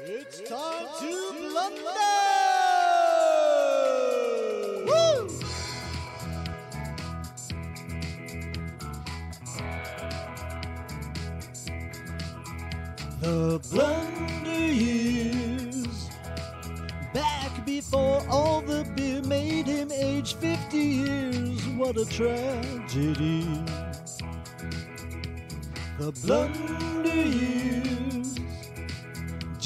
It's time to blunder! Woo! The blunder years Back before all the beer made him age 50 years What a tragedy The blunder years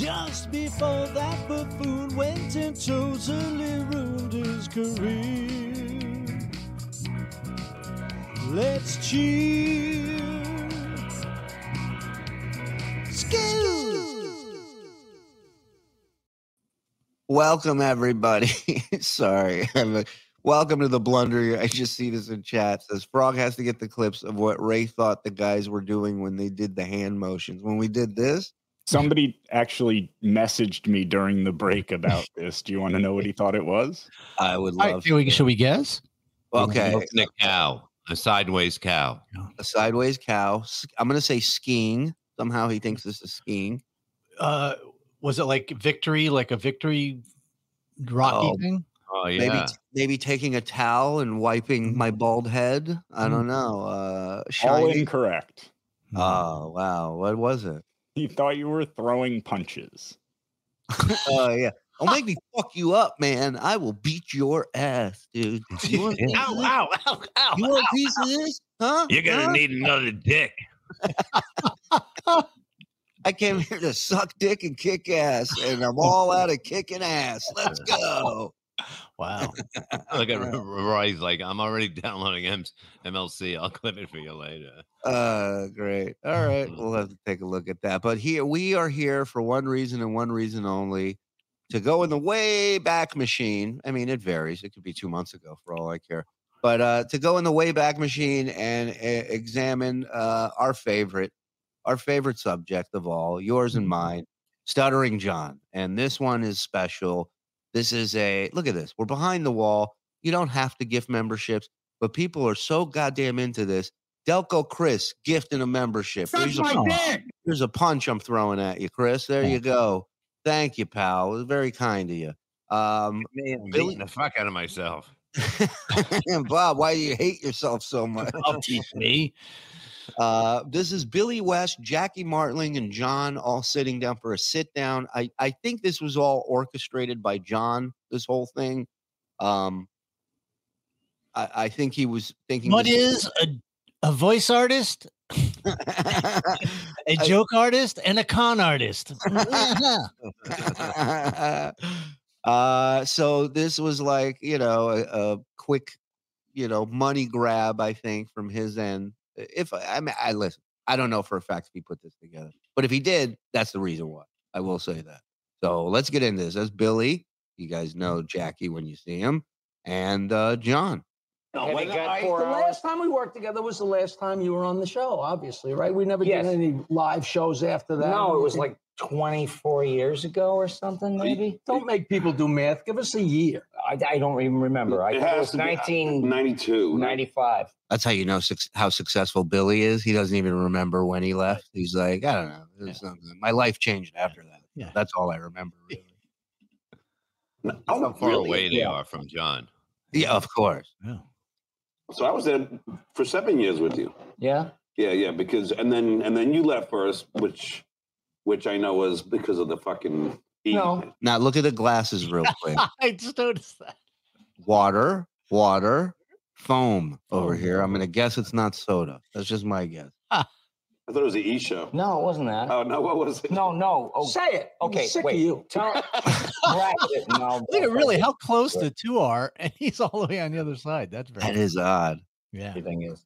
Just before that buffoon went and totally ruined his career Let's cheer! Welcome, everybody. Sorry. Welcome to the blunder. I just see this in chat. Says Frog has to get the clips of what Ray thought the guys were doing when they did the hand motions. When we did this, Somebody actually messaged me during the break about this. Do you want to know what he thought it was? I would love. should, we, should we guess? okay, a cow, a sideways cow. a sideways cow. I'm going to say skiing. Somehow he thinks this is skiing. Uh, was it like victory, like a victory Rocky Oh. thing? Oh Maybe yeah, maybe taking a towel and wiping my bald head. I don't know. Uh, All incorrect. Oh wow, what was it? He thought you were throwing punches. Oh yeah. I'll make me fuck you up, man. I will beat your ass, dude. You want, a piece of this? ow, ow, You want a piece of this? Huh? you're gonna Huh? need another dick. I came here to suck dick and kick ass, and I'm all out of kicking ass. Let's go. Wow. Look at Roy's like, I'm already downloading M- MLC. I'll clip it for you later. Uh, great. All right, we'll have to take a look at that. But here we are here for one reason and one reason only to go in the way back machine. I mean, it varies. It could be two months ago for all I care. But uh, to go in the way back machine and uh, examine uh, our favorite, our favorite subject of all, yours and mine, Stuttering John. And this one is special. This is a look at this. We're behind the wall. You don't have to gift memberships, but people are so goddamn into this. Delco Chris gifting a membership. Here's a, here's a punch I'm throwing at you, Chris. There you go. Thank you, pal. It was very kind of you. Um, Me, I'm Billy- beating the fuck out of myself. And Bob, why do you hate yourself so much? I'll teach me. Uh, this is Billy West, Jackie Martling, and John all sitting down for a sit down. I, I think this was all orchestrated by John, this whole thing. Um, I, I think he was thinking. What is a, a voice artist, a joke artist, and a con artist? uh, so this was like, you know, a, a quick, you know, money grab, I think, from his end. If I mean, I listen, I don't know for a fact if he put this together, but if he did, that's the reason why. I will say that. So let's get into this. That's Billy. You guys know Jackie when you see him, and uh, John. No, And got I- four the hours? last time we worked together was the last time you were on the show, obviously, right? We never Yes. did any live shows after that. No, it was like 24 years ago or something, maybe. Don't make people do math. Give us a year. I, I don't even remember. I It thought it has was to be 1995. That's how you know suc how successful Billy is. He doesn't even remember when he left. He's like, I don't know. There's something- My life changed after that. Yeah. That's all I remember. Really. No, That's oh, how far really? away they Yeah. are from John. Yeah, of course. Yeah. So I was there for seven years with you. Yeah. Yeah, yeah. Because and then and then you left first, which which I know was because of the fucking heat. No. Now look at the glasses real quick. I just noticed that. water, water, foam oh, over here. I'm gonna guess it's not soda. That's just my guess. Ah. I thought it was the E show. No, it wasn't that. Oh no, what was it? no, no. Oh, Say it. I'm okay, sick wait. of you. Tell, Right, no, Look at really how close the two are, and he's all the way on the other side. That's very That is odd. yeah. Everything is.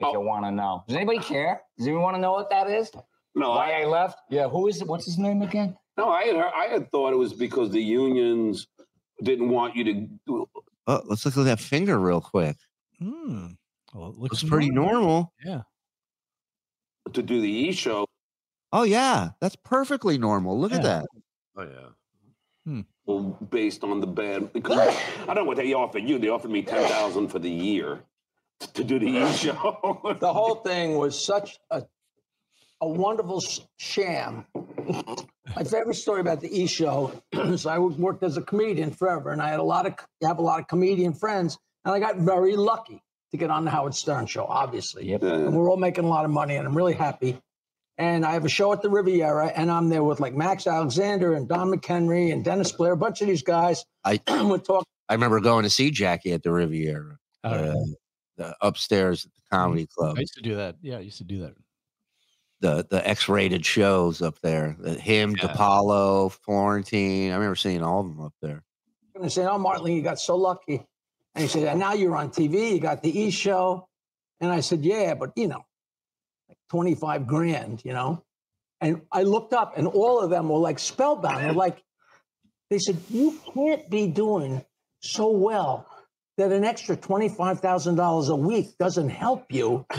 If Oh. you want to know, does anybody care? Does anyone want to know what that is? No, Why I, I left? Yeah. Who is it? What's his name again? no, I had I had thought it was because the unions didn't want you to Oh, let's look at that finger real quick. Hmm. Well, it looks Looks pretty normal. Yeah. to do the E show Oh yeah, that's perfectly normal. Look at that. Oh yeah. Well, based on the bad because I don't know what they offered you. They offered me ten thousand for the year to do the E show. The whole thing was such a a wonderful s- sham My favorite story about the E Show is I worked as a comedian forever, and I had a lot of have a lot of comedian friends, and I got very lucky to get on the Howard Stern show, obviously. Yep. And we're all making a lot of money, and I'm really happy. And I have a show at the Riviera, and I'm there with like Max Alexander and Don McHenry and Dennis Blair, a bunch of these guys. I We're talking. I remember going to see Jackie at the Riviera, Oh, uh, the upstairs at the comedy club. I used to do that. Yeah, I used to do that. The the X rated shows up there. Him, Yeah. DiPaolo, Florentine. I remember seeing all of them up there. And they said, "Oh, Martin, you got so lucky." And he said, "And now you're on TV. You got the E Show." And I said, "Yeah, but you know, like 25 grand, you know." And I looked up, and all of them were like spellbound. They're like, they said, "You can't be doing so well that an extra twenty-five thousand dollars a week doesn't help you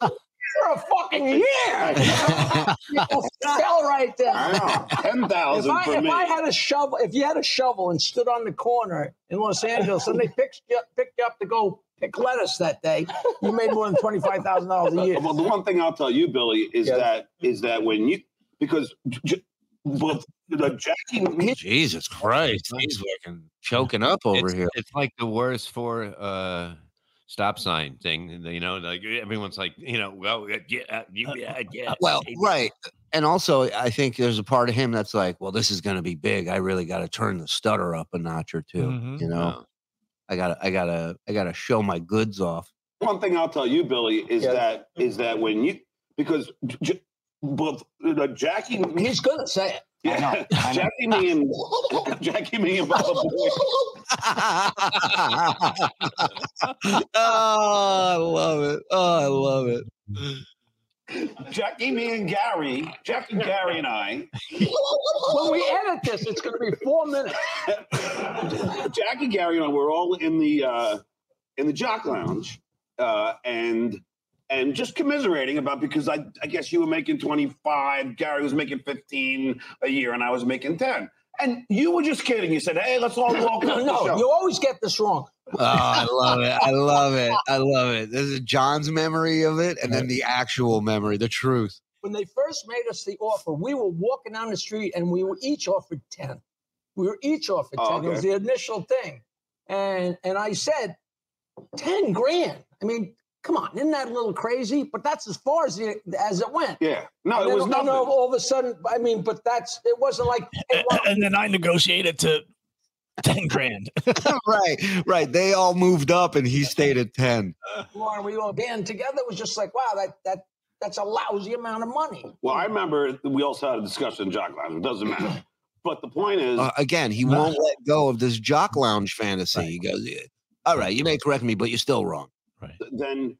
for a fucking year." you know, fell right there. I know. Ten If thousand I, if me. I had a shovel, if you had a shovel and stood on the corner in Los Angeles and they picked you, picked you up to go pick lettuce that day, you made more than twenty five thousand dollars a year. Well, the one thing I'll tell you, Billy, is Yes. that is that when you because j- well, the Jackie Jesus Christ, he's fucking choking up over it's, here. It's like the worst for uh stop sign thing. You know, like everyone's like, you know, well, yeah, uh, yeah, yeah, yeah. Well, right. And also, I think there's a part of him that's like, well, this is going to be big. I really got to turn the stutter up a notch or 2 Mhm. You know, Oh. I got to, I got to, I got to show my goods off. one thing I'll tell you, Billy, is Yes. that is that when you because j- both the Jackie He's gonna say it. I know, I know. Jackie me and Jackie me and Baba Booey. oh, I love it. Oh, I love it. Jackie, me and Gary, Jackie, Gary, and I, When we edit this, it's gonna be four minutes. Jackie, Gary, and I were all in the uh, in the Jock Lounge, uh, and and just commiserating about because I I guess you were making twenty five, Gary was making fifteen a year, and I was making ten. And you were just kidding. You said, "Hey, let's all walk No, no, you always get this wrong. Oh, I love it. I love it. I love it. This is John's memory of it, and then the actual memory, the truth. When they first made us the offer, we were walking down the street and we were each offered 10. We were each offered 10. Oh, It was the initial thing. And and I said, 10 grand. I mean, come on, isn't that a little crazy? But that's as far as it as it went. yeah, no, And it then- was and nothing. then all of a sudden, I mean, but that's it wasn't like hey, well, and then I negotiated to ten grand. right, right. They all moved up, and he stayed at ten. Lauren, we all band together. It was just like, wow, that that that's a lousy amount of money. Well, I remember we also had a discussion in Jock Lounge. It doesn't matter. But the point is, Uh, again, he won't let go of this jock lounge fantasy. He goes, "Yeah, "All right, you may correct me, but you're still wrong." Then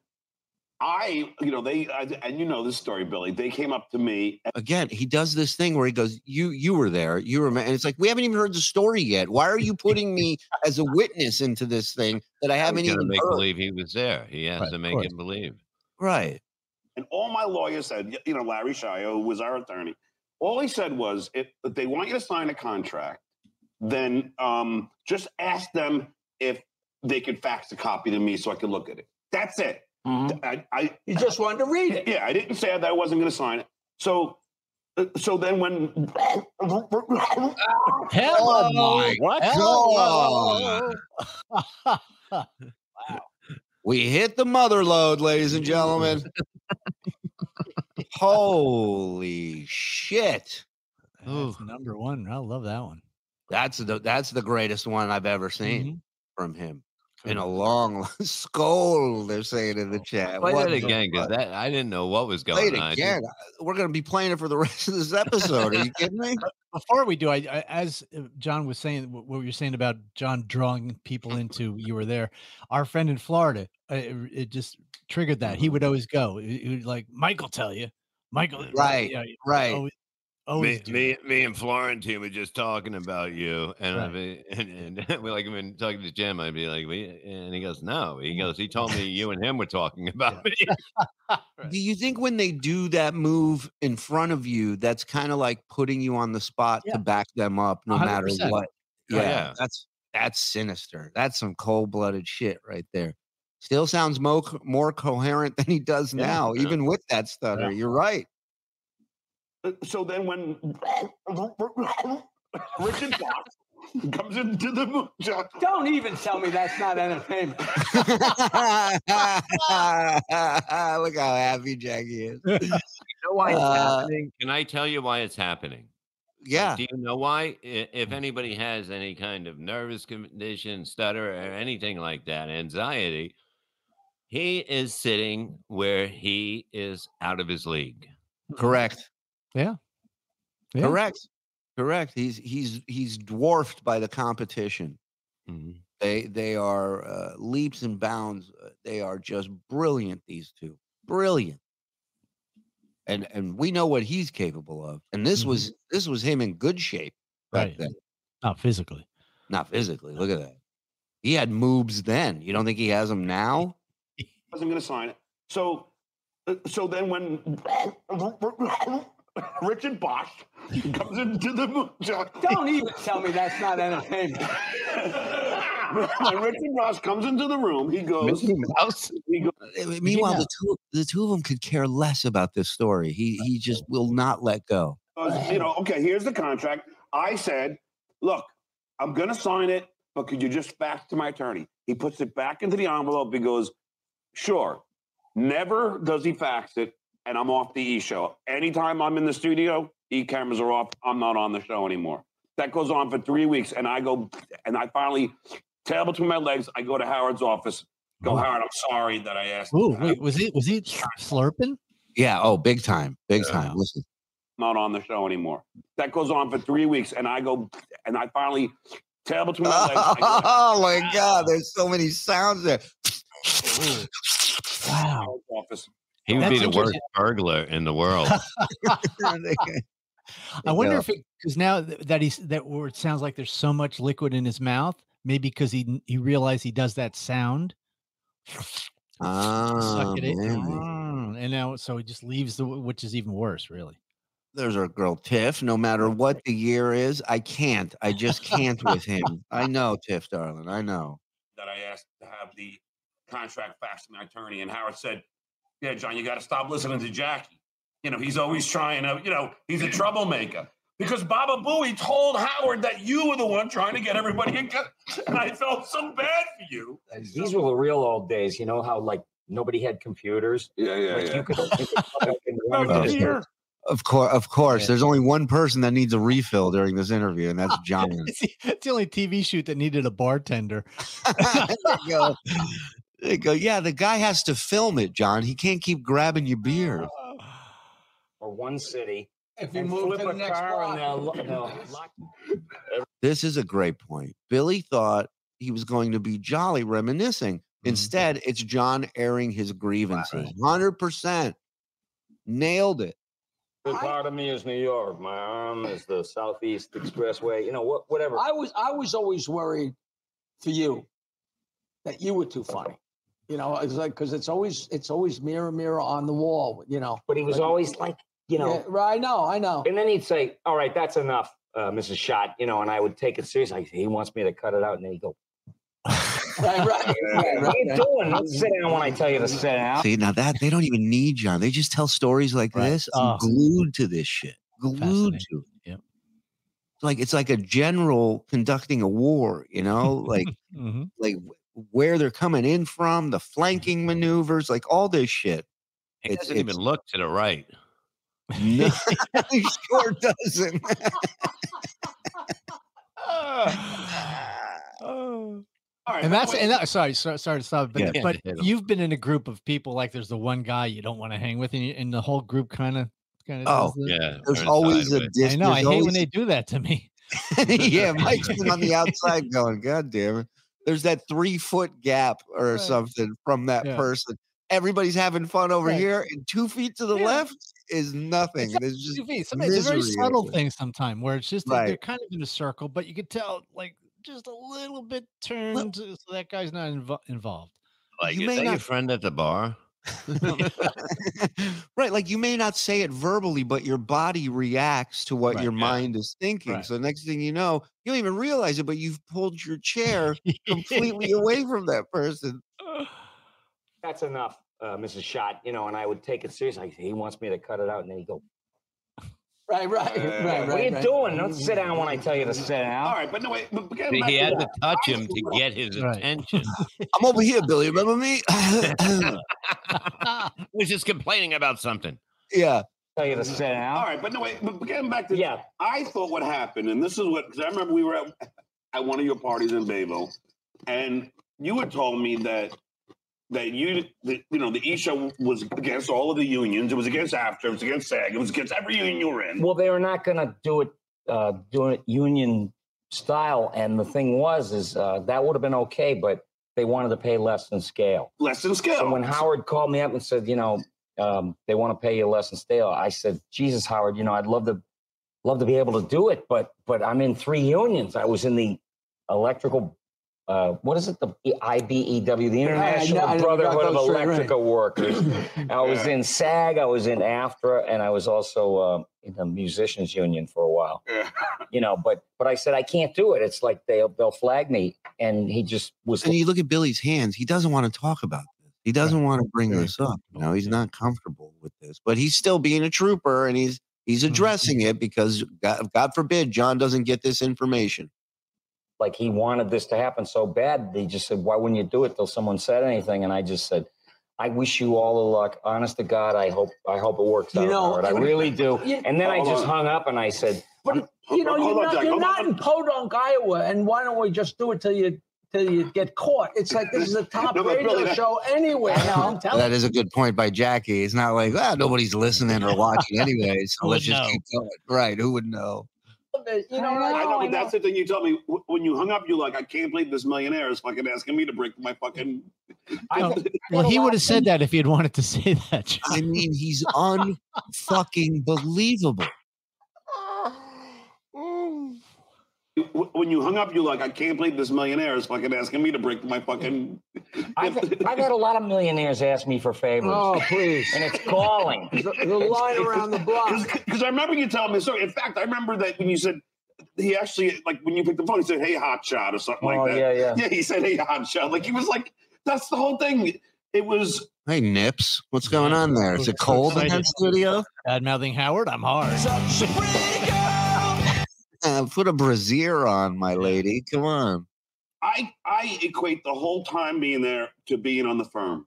I, you know, they, I, and you know this story, Billy. They came up to me. And, Again, he does this thing where he goes, "You, you were there, you were," and it's like we haven't even heard the story yet. Why are you putting me as a witness into this thing that I haven't even make heard? believe he was there. He has Right, to make him believe. Right. and all my lawyer said, you know, Larry Shio, who was our attorney, all he said was, if, if they want you to sign a contract, then um, just ask them if they could fax a copy to me so I could look at it. That's it. Mhm. I, I, You just wanted to read it. yeah, I didn't say that I wasn't going to sign it. So, uh, so then when Hell my What? God. We hit the mother load, ladies and gentlemen. Holy shit. That's number one. I love that one. That's the that's the greatest one I've ever seen Mhm. from him. In a long skull, they're saying in the chat. Play What that again, because that I didn't know what was Play going it on. I just- again. We're gonna be playing it for the rest of this episode. Are you kidding me? Before we do, I, I as uh, John was saying, what what you're saying about John drawing people into you were there. Our friend in Florida, uh, it, it just triggered that. He would always go. He, he would like Michael tell you, Michael, uh, Right, yeah, right. Always, always Me, me, me and Florentine were just talking about you, and I'd Right. be, and, and we're like, been talking to Jim. I'd be like, we, and he goes, no, he goes, he told me you and him were talking about me. Do you think when they do that move in front of you, that's kind of like putting you on the spot Yeah. to back them up no matter 100%. what? Oh, Yeah, yeah. that's that's sinister. That's some cold blooded shit right there. Still sounds mo- more coherent than he does Yeah. now, Yeah. even with that stutter. Yeah. You're right. So then when Richard Fox comes into the movie, Don't even tell me that's not entertainment. Look how happy Jackie is. You know why it's Uh, happening? Can I tell you why it's happening? Yeah. Do you know why? If anybody has any kind of nervous condition, stutter, or anything like that, anxiety, he is sitting where he is out of his league. Correct. Yeah. Yeah. Correct. Correct. He's he's he's dwarfed by the competition. Mhm. They they are uh, leaps and bounds. uh, They are just brilliant. These two, brilliant. And and we know what he's capable of. And this was this was him in good shape back Right. then, Not physically. not physically. Look at that. He had moves then. You don't think he has them now? wasn't going to sign it. So, uh, so then when Richard Bosch comes into the movie, Don't even tell me that's not entertainment. when Richard Bosch comes into the room, he goes, Mouse. he goes, Uh, Meanwhile, the two the two of them could care less about this story. He he just will not let go. you know, okay, here's the contract. I said, look, I'm going to sign it, but could you just fax to my attorney? He puts it back into the envelope. He goes, sure. Never does he fax it, and I'm off the E show. Anytime I'm in the studio, E cameras are off. I'm not on the show anymore. That goes on for three weeks, and I go, and I finally, tail between my legs, I go to Howard's office. Go, Howard, I'm sorry that I asked. Ooh, wait, was he was he slurping? Yeah. Oh, big time, big time. Listen. not on the show anymore. That goes on for three weeks, and I go, and I finally, tail between my legs. Go Oh my God! There's so many sounds there. Wow. Office. He would be the worst burglar in the world. I wonder Yeah. if it because now that he's that where it sounds like there's so much liquid in his mouth, maybe because he he realized he does that sound. Ah, suck it in, mm, and now so he just leaves the which is even worse, really. There's our girl Tiff. No matter what the year is, I can't. I just can't with him. I know, Tiff, darling. I know. That I asked to have the contract faxed to my attorney, and Howard said, "Yeah, John, you got to stop listening to Jackie. You know, he's always trying to. You know, he's a troublemaker." Because Baba Booey told Howard that you were the one trying to get everybody in, co- and I felt so bad for you. These were the real old days. You know how like nobody had computers. Yeah, yeah, Like you could, you could come up and About run the this- Of course, of course. Yeah. There's only one person that needs a refill during this interview, and that's John. It's the, it's the only TV shoot that needed a bartender. they go, yeah, the guy has to film it, John. He can't keep grabbing your beer. or one city. If you move flip to the a next car and they'll, they'll lock This is a great point. Billy thought he was going to be jolly reminiscing. Mm-hmm. Instead, it's John airing his grievances. 100%. Nailed it. Good part of me is New York. My arm is the Southeast Expressway. You know, what, whatever. I was I was always worried for you that you were too funny. You know, it's like because it's always it's always mirror mirror on the wall. You know, But he was always like, you know, Yeah, right? I know, I know. and then he'd say, "All right, that's enough, uh, Mrs. Shot." You know, and I would take it seriously. Like, he wants me to cut it out, and then he'd go, Right, right, right, "What are you doing? Don't sit down when I tell you to sit down." See, now that they don't even need John. They just tell stories like Right. this. I'm Oh. glued to this shit. Glued to it. Yep. Like it's like a general conducting a war, you know, like hmm like wh- where they're coming in from, the mm-hmm. flanking maneuvers, like all this shit. He It's- doesn't even look to the right. No, he sure doesn't. Oh. All right, And that's and that, sorry, sorry, sorry to stop, but Yeah. Yeah, but you've been in a group of people like there's the one guy you don't want to hang with, and, you, and the whole group kind of kind of. Oh, Yeah. There's always a sideways. dis- I know. I there's hate when they do that to me. yeah, Mike's been on the outside going, God damn it. There's that three foot gap or Right. something from that Yeah. person. Everybody's having fun over Right. here, and two feet to the Yeah. left is nothing. It's There's just Two feet. Sometimes it's a very subtle thing sometimes where it's just that they're kind of in a circle, but you could tell like just a little bit turned so that guy's not invo- involved. Like, You is may that your friend at the bar? right. Like you may not say it verbally, but your body reacts to what Right, your yeah. mind is thinking. Right. So next thing you know, you don't even realize it, but you've pulled your chair completely away from that person. That's enough, uh, Mrs. Shot. You know, and I would take it seriously. He wants me to cut it out, and then he'd go, Right, right, Yeah. right, right. What are you right. doing? Don't sit down when I tell you to sit down. All right, but no wait. But getting back He to had that, to touch him to get his Right. attention. I'm over here, Billy. Remember me? I was just complaining about something. yeah. Tell you to sit down. right, but no wait. But getting back to Yeah. I thought what happened, and this is what because I remember we were at, at one of your parties in Bayville, and you had told me that that you the, you know the E show was against all of the unions. It was against AFTRA. It was against SAG. It was against every union you were in. Well, they were not going to do it, uh, do it union style. And the thing was, is uh, that would have been okay, but they wanted to pay less than scale. Less than scale. So when Howard called me up and said, you know, um, they want to pay you less than scale, I said, Jesus, Howard, you know, I'd love to, love to be able to do it, but, but I'm in three unions. I was in the electrical. Uh, what is it? The IBEW, the International I never got Brotherhood of those straight, right. Electrical Workers. I was Yeah. in SAG, I was in AFTRA, and I was also uh, in the musicians union for a while. Yeah. You know, but but I said I can't do it. It's like they'll they'll flag me, and he just was. And you look at Billy's hands, he doesn't want to talk about this. He doesn't want to bring Very this up. You know, he's not comfortable with this, but he's still being a trooper and he's he's Mhm. addressing it because God, God forbid John doesn't get this information. Like he wanted this to happen so bad. They just said, "Why wouldn't you do it?" Till someone said anything, and I just said, "I wish you all the luck. Honest to God, I hope I hope it works You out. know, Howard. I really do." you- And then I just on. hung up and I said, But you know, you're on, not, Jack, you're not in Podunk, Iowa, and why don't we just do it till you till you get caught? It's like this is a top No, radio really, show anyway. Now I'm telling That is a good point by Jackie. It's not like, ah, nobody's listening or watching anyway, so Who let's would just know? keep going. Right? Who would know? You, you know, I like, I know, I but that's the thing you told me when you hung up. You're like, I can't believe this millionaire is fucking asking me to break my fucking. I Well, he would have said that if he had wanted to say that. I mean, he's unfucking believable. When you hung up, you're like, I can't believe this millionaire is fucking asking me to break my fucking. I've, I've had a lot of millionaires ask me for favors, oh please, and it's calling. the, the line around the block. Because I remember you telling me. So, in fact, I remember that when you said he actually, like, when you picked the phone, he said, "Hey, hot shot" or something Oh like that. yeah, yeah. Yeah, he said, "Hey, hot shot." Like he was like, that's the whole thing. It was Hey, Nips, what's going on there? Is it cold in that excited. studio? Bad mouthing Howard. I'm hard. Put a brassiere on, my lady. Come on. I I equate the whole time being there to being on the firm.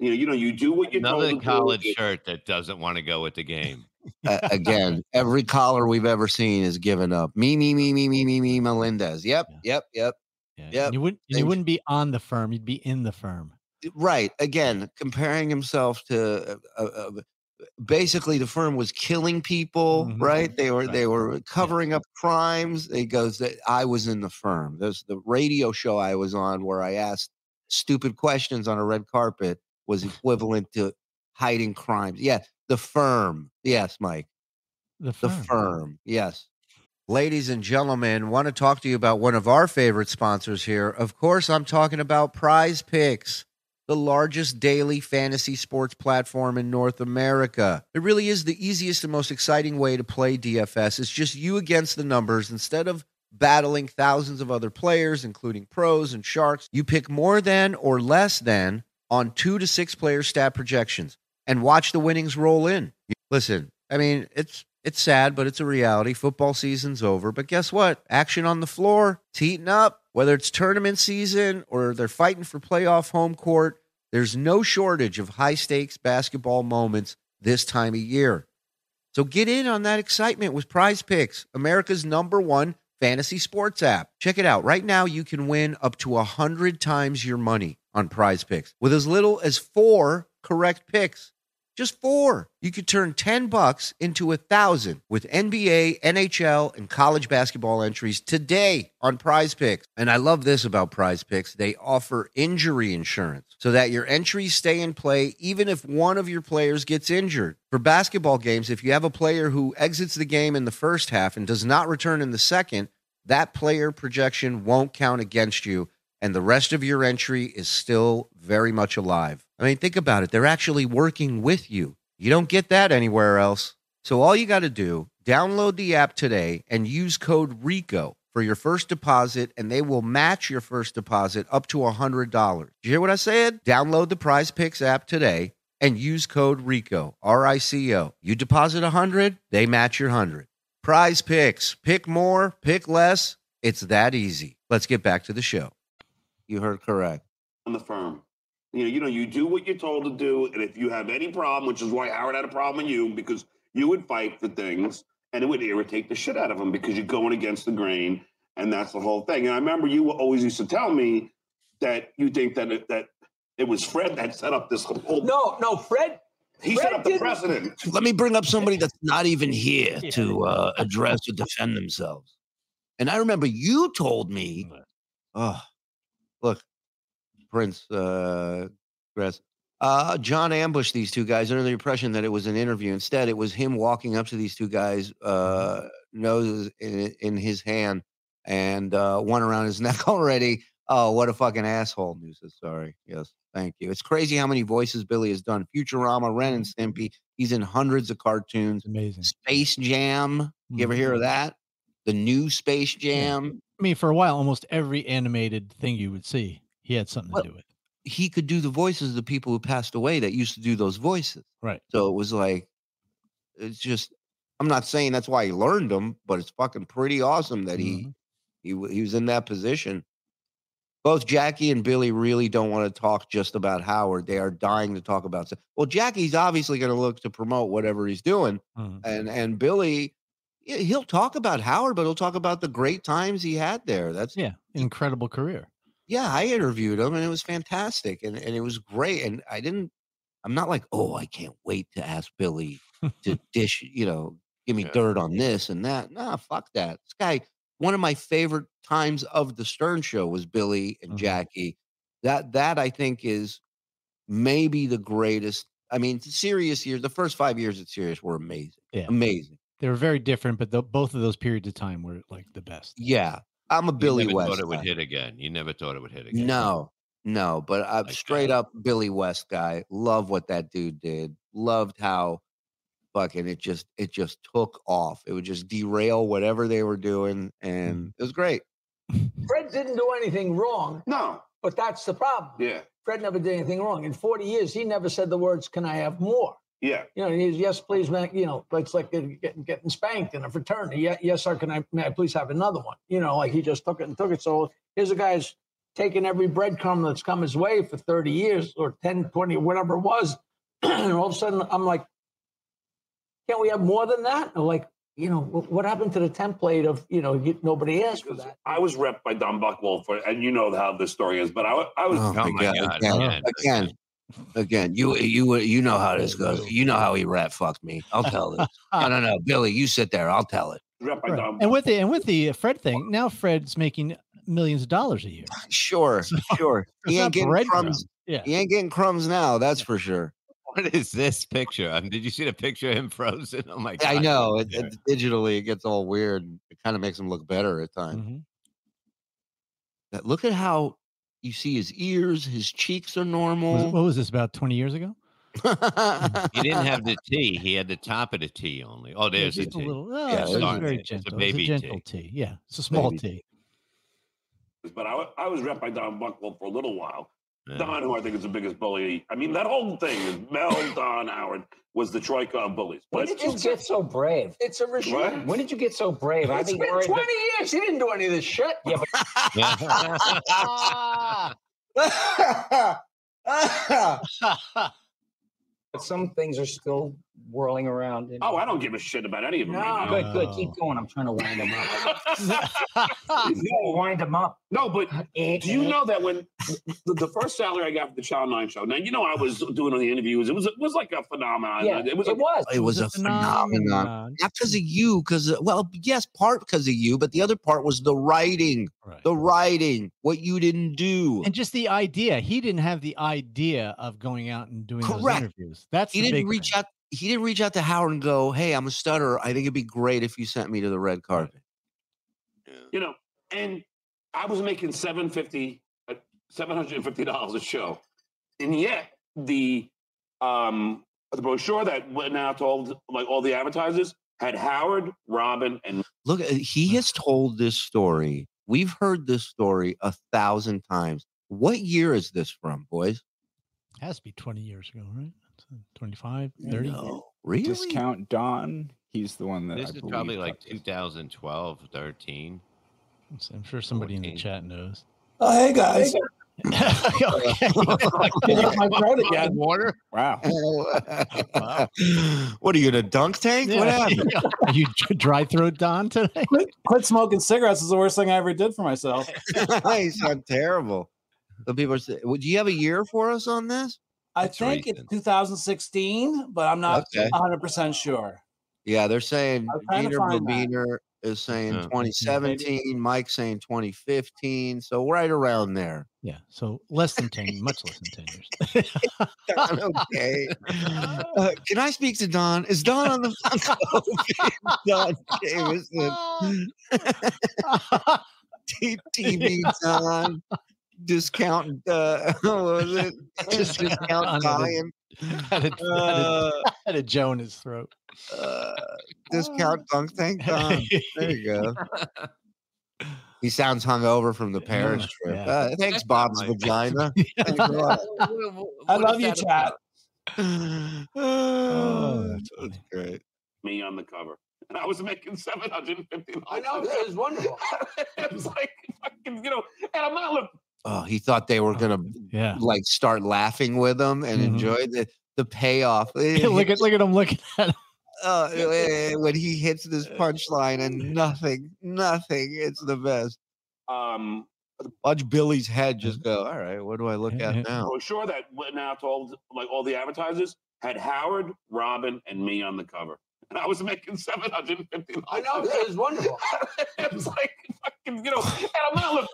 You know, you know, you do what you're told Another to do. college shirt that doesn't want to go with the game. Uh, again, every caller we've ever seen is given up. Me, me, me, me, me, me, me, Melendez. Yep, Yeah. yep, yep. Yeah. Yep. And you wouldn't. You wouldn't be on the firm. You'd be in the firm. Right. Again, comparing himself to uh, uh, uh, basically the firm was killing people. Mhm. Right. They were Right. they were covering up crimes. It goes that I was in the firm. There's the radio show I was on where I asked stupid questions on a red carpet was equivalent to hiding crimes. Yeah. The firm. Yes, Mike. The The firm. firm. Yes. Ladies and gentlemen, want to talk to you about one of our favorite sponsors here. Of course, I'm talking about Prize Picks, the largest daily fantasy sports platform in North America. It really is the easiest and most exciting way to play DFS. It's just you against the numbers instead of battling thousands of other players, including pros and sharks. You pick more than or less than on two to six player stat projections and watch the winnings roll in. Listen, I mean, it's it's sad, but it's a reality. Football season's over, but guess what? Action on the floor, it's up. Whether it's tournament season or they're fighting for playoff home court, there's no shortage of high stakes basketball moments this time of year. So get in on that excitement with Prize Picks, America's number one fantasy sports app. Check it out. Right now, you can win up to 100 times your money on Prize Picks with as little as four correct picks. Just four. You could turn 10 bucks into a thousand with NBA, NHL, and college basketball entries today on Prize Picks. And I love this about Prize Picks. They offer injury insurance so that your entries stay in play even if one of your players gets injured. For basketball games, if you have a player who exits the game in the first half and does not return in the second, that player projection won't count against you and the rest of your entry is still very much alive. I mean, think about it. They're actually working with you. You don't get that anywhere else. So all you got to do, download the app today and use code RICO for your first deposit and they will match your first deposit up to $100. Did you hear what I said? Download the Prize Picks app today and use code RICO, R I C O. You deposit a 100, they match your 100. Prize picks. Pick more, pick less. It's that easy. Let's get back to the show. You heard correct. on the firm. You know, you know, you do what you're told to do, and if you have any problem, which is why Howard had a problem with you, because you would fight for things, and it would irritate the shit out of him because you're going against the grain, and that's the whole thing. And I remember you always used to tell me that you think that it, that it was Fred that set up this whole. No, no, Fred. he set up the didn't- precedent. Let me bring up somebody that's not even here to uh, address or defend themselves. And I remember you told me, oh, look, Prince, uh, Gress, uh, John ambushed these two guys under the impression that it was an interview. Instead, it was him walking up to these two guys, uh, noses in, in his hand, and uh, one around his neck already. Oh, what a fucking asshole! Says, "Sorry, yes, thank you." It's crazy how many voices Billy has done. Futurama, Ren and Stimpy. He's in hundreds of cartoons. Amazing. Space Jam. You ever hear of that? The new Space Jam. I mean, for a while, almost every animated thing you would see, he had something Well, to do with. It. He could do the voices of the people who passed away that used to do those voices. Right. So it was like, it's just. I'm not saying that's why he learned them, but it's fucking pretty awesome that he Mhm. he w- he was in that position. Both Jackie and Billy really don't want to talk just about Howard. They are dying to talk about. Well, Jackie's obviously going to look to promote whatever he's doing, Mhm. and and Billy, he'll talk about Howard, but he'll talk about the great times he had there. That's Yeah, incredible career. Yeah. I interviewed him, and it was fantastic, and and it was great. And I didn't. I'm not like, oh, I can't wait to ask Billy to dish, you know, give me Yeah. dirt on this and that. Nah, fuck that. This guy, one of my favorite times of the Stern show was Billy and Mhm. Jackie. That that I think is maybe the greatest. I mean, Sirius years. The first five years at Sirius were amazing. Yeah. Amazing. They were very different, but the, both of those periods of time were like the best. Yeah. I'm a You Billy never West. thought it would guy. hit again. You never thought it would hit again. No, no, but I'm Like straight that. up Billy West guy. Love what that dude did. Loved how fucking it just it just took off. It would just derail whatever they were doing, mm. and it was great. Fred didn't do anything wrong, No, but that's the problem. yeah, Fred never did anything wrong. In 40 years, he never said the words, Can I have more? Yeah. You know, he's yes, please, man. You know, it's like getting, getting, getting spanked in a fraternity. Yeah, yes, sir. Can I, may I please have another one? You know, like he just took it and took it. So here's a guy's taking every breadcrumb that's come his way for 30 years or 10, 20, whatever it was. and all of a sudden, I'm like, can't we have more than that? Or like, you know, what happened to the template of, you know, you, nobody asked for that? I was repped by Don Buchwald, for, and you know how this story is. But I, I was Oh, Oh my God, God, again, again, again, again. You you you know how this goes. You know how he rat fucked me. I'll tell it. I don't know, Billy, you sit there. I'll tell it. Right. And with the and with the Fred thing, now Fred's making millions of dollars a year. Sure, sure. He ain't getting breadcrumbs. crumbs. Yeah. He ain't getting crumbs now. That's for sure. What is this picture? Um, did you see the picture of him frozen? Oh my god! I know. It, it- digitally, it gets all weird. It kind of makes him look better at times. Mhm. That- Look at how you see his ears. His cheeks are Was- normal. what was this about 20 years ago? He didn't have the T. He had the top of the T only. Oh, Yeah, there's the just a T. little. Oh, Yeah, it's there's a a- very it's a gentle. baby it's a gentle T. T. Yeah, it's a small Baby T. But I, I was repped by Don Buchwald for a little while. Yeah. Don, who I think is the biggest bully. I mean, that whole thing is Mel, Don, Howard was the troika of bullies. When But did you get so brave? It's a regime. What? When did you get so brave? I've been been 20 that- years. He didn't do any of this shit. Yeah, but some things are still whirling around. in- oh, I don't give a shit about any of them No. right now. Good, good. Keep going. I'm trying to wind them up. no, wind them up. no, but do you know that when the, the first salary I got for the Channel Nine show? Now you know I was doing all the interviews. It was it was like a phenomenon. Yeah, it was. it a- was. it was a phenomenon. Not because of you, because well, yes, part because of you, but the other part was the writing, Right. the writing, what you didn't do. And just the idea. He didn't have the idea of going out and doing those interviews. That's he the didn't reach thing. out. He didn't reach out to Howard and go, "Hey, I'm a stutter. I think it'd be great if you sent me to the red carpet." you know, and I was making seven fifty, uh, seven hundred and fifty dollars a show, and yet the um the brochure that went out to all like all the advertisers had Howard, Robin, and Look, uh, he has told this story. We've heard this story a thousand times. What year is this from, boys? Has to be 20 years ago, right? 25, 30. No, really? Discount Don. He's the one that This I is probably like got 2012, 13. I'm sure somebody in the chat knows. Oh, hey guys. Okay. Get my throat again. Water? Wow. what are you in a dunk tank? What happened? Are you dry throat Don today? Quit, quit smoking cigarettes is the worst thing I ever did for myself. you sound terrible. The people are saying, well, do you have a year for us on this? I That's think recent. it's 2016, but I'm not Okay. 100% sure. Yeah, they're saying I was Peter find is saying Yeah. 2017, Mike saying 2015. So right around there. Yeah. So less than 10, much less than 10 years. Okay. Uh, can I speak to Don? Is Don on the phone? Don Jameson. T- TV Don. Discount. Uh, what was it? Just discount Don had a- dying. had, a, had, a, Uh, had a Joe in his throat. uh, discount dunk tank Don. There you go. He sounds hungover from the Paris trip. yeah. Uh, thanks, Bob's vagina. Thanks. I love you, chat. oh, that's that's great. Me on the cover. And I was making 750 I know it was wonderful. it was like fucking, you know, and I'm not looking. Oh, he thought they were gonna Yeah. like start laughing with him and Mhm. enjoy the the payoff. look at look at him looking at him. uh, eh, when he hits this punchline and nothing, nothing. It's the best. Um, Watch Billy's head just go. All right, what do I look at now? I was sure that went out to all like all the advertisers had Howard, Robin, and me on the cover. And I was making 750 I know it was wonderful. it was like fucking, you know, and I'm not looking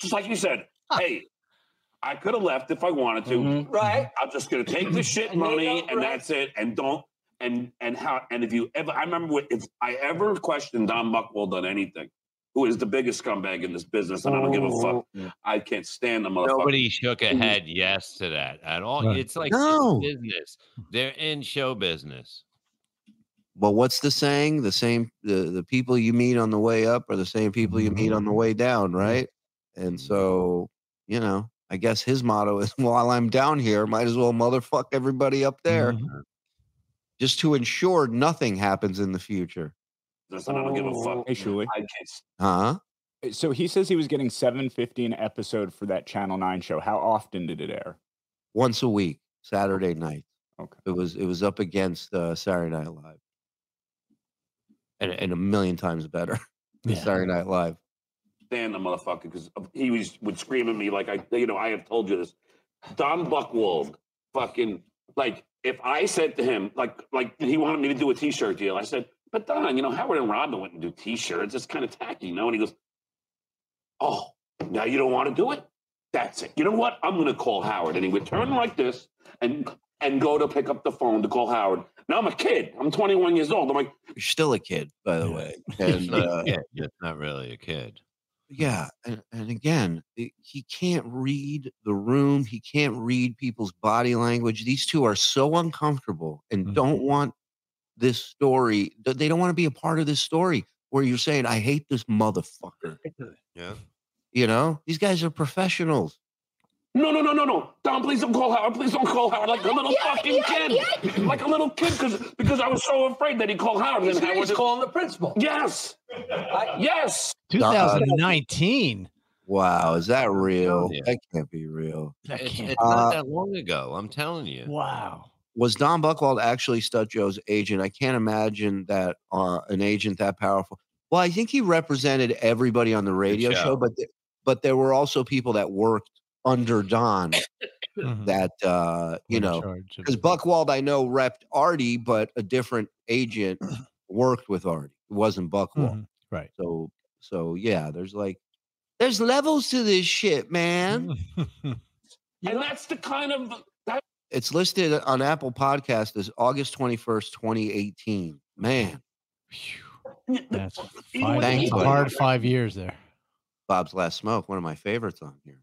just like you said, hey, I could have left if I wanted to. Mhm. Right? Mm-hmm. I'm just gonna take the mm-hmm. shit And money don't, and right? that's it. And don't and and how and if you ever I remember if I ever questioned Don Buchwald on anything, who is the biggest scumbag in this business, and I don't give a fuck. Oh. Mm. I can't stand the motherfucker. Nobody shook a mm-hmm. head yes to that at all. Right. It's like No. business. They're in show business. Well, what's the saying? The same the, the people you meet on the way up are the same people you meet on the way down, right? And so, you know, I guess his motto is while I'm down here, might as well motherfuck everybody up there. Mhm. Just to ensure nothing happens in the future. This, and I don't give a fuck. Hey, Shuli. I can't. s- Huh? So he says he was getting 750 an episode for that Channel 9 show. How often did it air? Once a week, Saturday night. Okay. It was it was up against uh, Saturday Night Live. And, and a million times better than Yeah. Saturday Night Live. Stand the motherfucker because he was would scream at me like I, you know, I have told you this. Don Buchwald, fucking like if I said to him like like he wanted me to do a T-shirt deal, I said, but Don, you know, Howard and Robin wouldn't do T-shirts. It's kind of tacky, you know. And he goes, oh, now you don't want to do it. That's it. You know what? I'm going to call Howard, and he would turn like this and and go to pick up the phone to call Howard. Now I'm a kid. I'm 21 years old. I'm like, You're still a kid, by the way. And uh, yeah, just not really a kid. Yeah, and, and again, i- he can't read the room. He can't read people's body language. These two are so uncomfortable and Mhm. don't want this story. They don't want to be a part of this story where you're saying, "I hate this motherfucker." Yeah. You know, these guys are professionals. No, no, no, no, no. Don, please don't call Howard. Please don't call Howard like a little fucking kid. Like a little kid because because I was so afraid that he'd call Howard. He's, and Howard he's just- calling the principal. Yes. I- Yes. 2019. Wow, is that real? Yeah. That can't be real. That can't. it's not Uh, that long ago. I'm telling you. Wow. Was Don Buchwald actually Stud Joe's agent? I can't imagine that uh, an agent that powerful. Well, I think he represented everybody on the radio show, show. but th- but there were also people that worked under Don Mhm. that uh, you know because it. Buchwald I know repped Artie, but a different agent worked with Artie. It wasn't Buchwald. Mhm. Right. So so yeah, there's like there's levels to this shit, man. And that's the kind of that It's listed on Apple Podcast as August 21st, 2018. Man, That's five, Thanks, that's a buddy. hard five years there. Bob's Last Smoke, one of my favorites on here.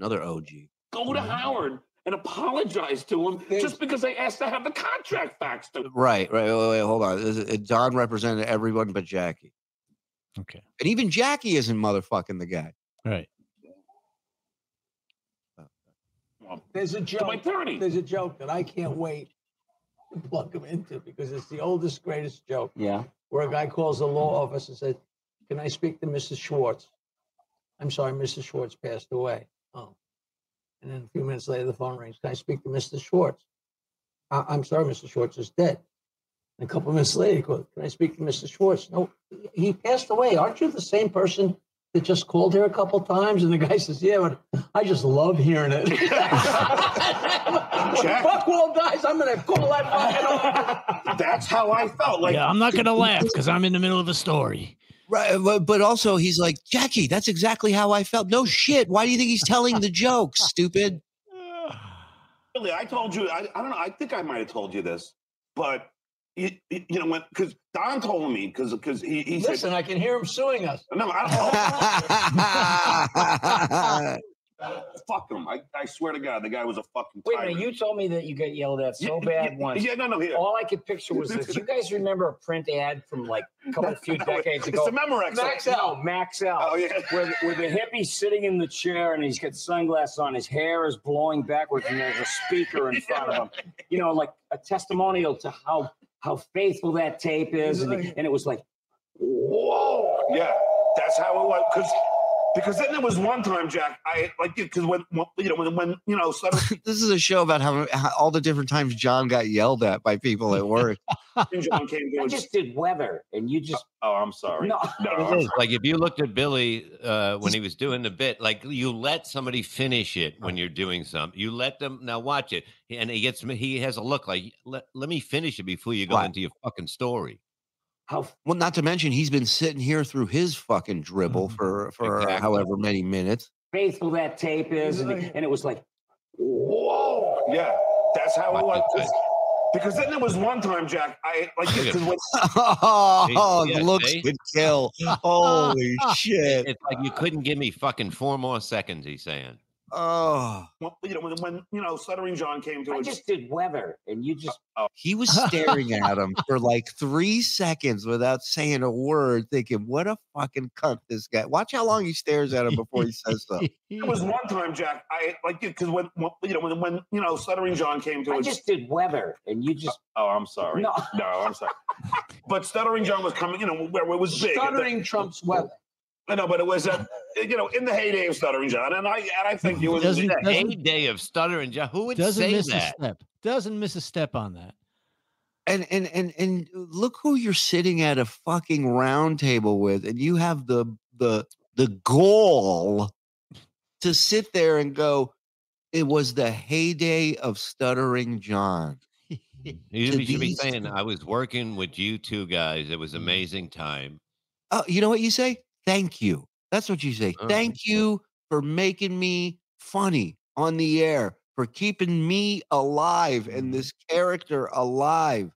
Another OG. go to mm-hmm. Howard and apologize to him just because they asked to have the contract faxed to. him. Right, right. Wait, wait, wait, hold on. Is uh, Don represented everyone but Jackie. Okay. And even Jackie isn't motherfucking the guy. Right. There's a To my joke. attorney. There's a joke that I can't wait to plug him into because it's the oldest, greatest joke. Yeah. Where a guy calls the law office and said, "Can I speak to Mrs. Schwartz?" I'm sorry, Mrs. Schwartz passed away. Oh, and then a few minutes later, the phone rings. Can I speak to Mr. Schwartz? "I- I'm sorry, Mr. Schwartz is dead. And a couple minutes later, he goes, Can I speak to Mr. Schwartz? No, he passed away. Aren't you the same person that just called here a couple times? And the guy says, Yeah, but I just love hearing it. Fuck all guys, I'm gonna call that fucking That's how I felt. Like yeah, I'm not gonna laugh because I'm in the middle of a story. Right, uh, but, but also he's like Jackie. That's exactly how I felt. No shit. Why do you think he's telling the joke? Stupid. Really, I told you. I, I don't know. I think I might have told you this, but you, you you know when because Don told me because because he he Listen, said I can hear him suing us. no. I don't, fuck him. I, I swear to God, the guy was a fucking. Wait a minute, you told me that you got yelled at so Yeah, bad yeah, once. yeah, no, no, here. All I could picture was this. You guys remember a print ad from like a couple few decades ago? It's the Memorex. Maxell. Max L. Oh, yeah. Where, where the hippie's sitting in the chair and he's got sunglasses on. His hair is blowing backwards and there's a speaker in front of him. You know, like a testimonial to how how faithful that tape is. And, and it was like, Whoa. Yeah, that's how it was. Because because then there was one time, Jack. I like because when, when you know when when you know suddenly this is a show about how, how all the different times John got yelled at by people at work. John came to I just did weather. And you just, Oh, I'm sorry. No. no. I'm sorry. Like if you looked at Billy uh, when he was doing the bit, like you let somebody finish it when you're doing something. You let them now watch it, and he gets he has a look like let, let me finish it before you go Right. into your fucking story. How Well, not to mention he's been sitting here through his fucking dribble Mhm. for for Exactly. however many minutes. faithful that tape is. And, and it was like, Whoa. Yeah, that's how it was. 'Cause- Because then there was one time, Jack. I like Look at because when oh, Yeah, looks see? could kill. Holy shit. It's like you couldn't give me fucking four more seconds. He's saying. Oh, when- you know when, when you know Stuttering John came to I us. just did weather. And you just, he was staring at him for like three seconds without saying a word, thinking, "What a fucking cunt this guy." Watch how long he stares at him before he says something. There was one time, Jack. I like because when, when you know when when you know Stuttering John came to I just did weather. And you just, uh, oh, I'm sorry. No. no, I'm sorry. But Stuttering John was coming. You know where it was big. Stuttering trumps weather. I know, but it was uh, you know in the heyday of Stuttering John, and I and I think it was. Doesn't- The doesn't- heyday of stutter and John. Who would Doesn't say miss a step. Doesn't miss a step on that. And and and and look who you're sitting at a fucking round table with, and you have the the the gall to sit there and go. It was the heyday of stuttering John. You to should be these- saying, I was working with you two guys. It was amazing time. Oh, you know what you say? Thank you. That's what you say. Oh. Thank you for making me funny on the air, for keeping me alive and this character alive.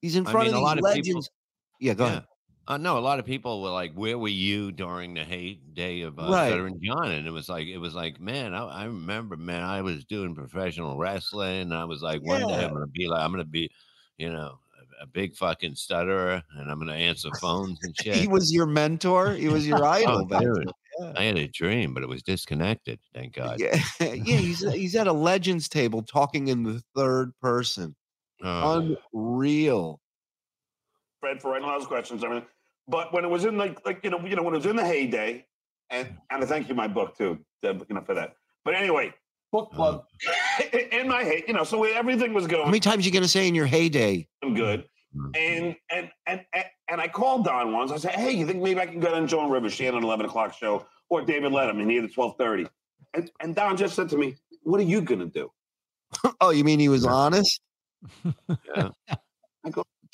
He's in Mm. I front mean, a of lot these of people- legends. yeah, go yeah. ahead. Uh, no, a lot of people were like, "Where were you during the heyday of uh, Right. Stuttering John?" And it was like, it was like, man, I, I remember, man, I was doing professional wrestling. And I was like, one day I'm gonna be like, I'm gonna be, you know, a, a big fucking stutterer, and I'm gonna answer phones and shit. He was your mentor. He was your oh, idol. Oh, back dude. Yeah. I had a dream, but it was disconnected. Thank God. Yeah, yeah. He's he's at a legends table talking in the third person. Oh, Unreal. Fred for writing all those questions. I mean, but when it was in like like you know you know when it was in the heyday, and and I thank you my book too, Deb, you know for that. But anyway, Book plug. in my hey, you know, so everything was going. How many times you gonna say in your heyday? I'm good. Mm. And and and and and I called Don once. I said, "Hey, you think maybe I can get on Joan Rivers? She had an eleven o'clock show, or David Letterman. He had a twelve thirty. And and Don just said to me, "What are you gonna do?" Oh, you mean he was honest? Yeah.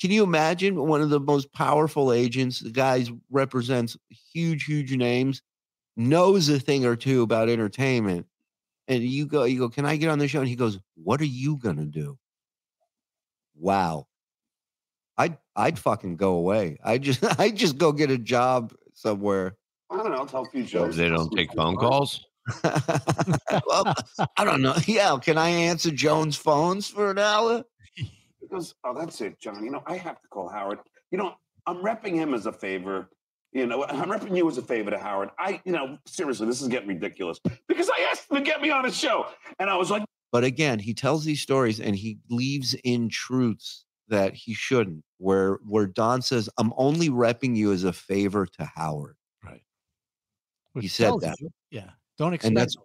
Can you imagine one of the most powerful agents? The guy represents huge, huge names, knows a thing or two about entertainment, and you go, you go, can I get on the show? And he goes, what are you gonna do? Wow. I'd I'd fucking go away. I just I would just go get a job somewhere. I don't know. I'll tell a few jokes. they don't take phone calls. well, I don't know. Yeah, can I answer Joan's phones for an hour? He goes, "Oh, that's it, John. You know, I have to call Howard. You know, I'm repping him as a favor. You know, I'm repping you as a favor to Howard. I, you know, seriously, this is getting ridiculous because I asked him to get me on his show, and I was like, But again, he tells these stories and he leaves in truths that he shouldn't. Where where Don says, "I'm only repping you as a favor to Howard." Which He said that. you, yeah. Don't expect And that's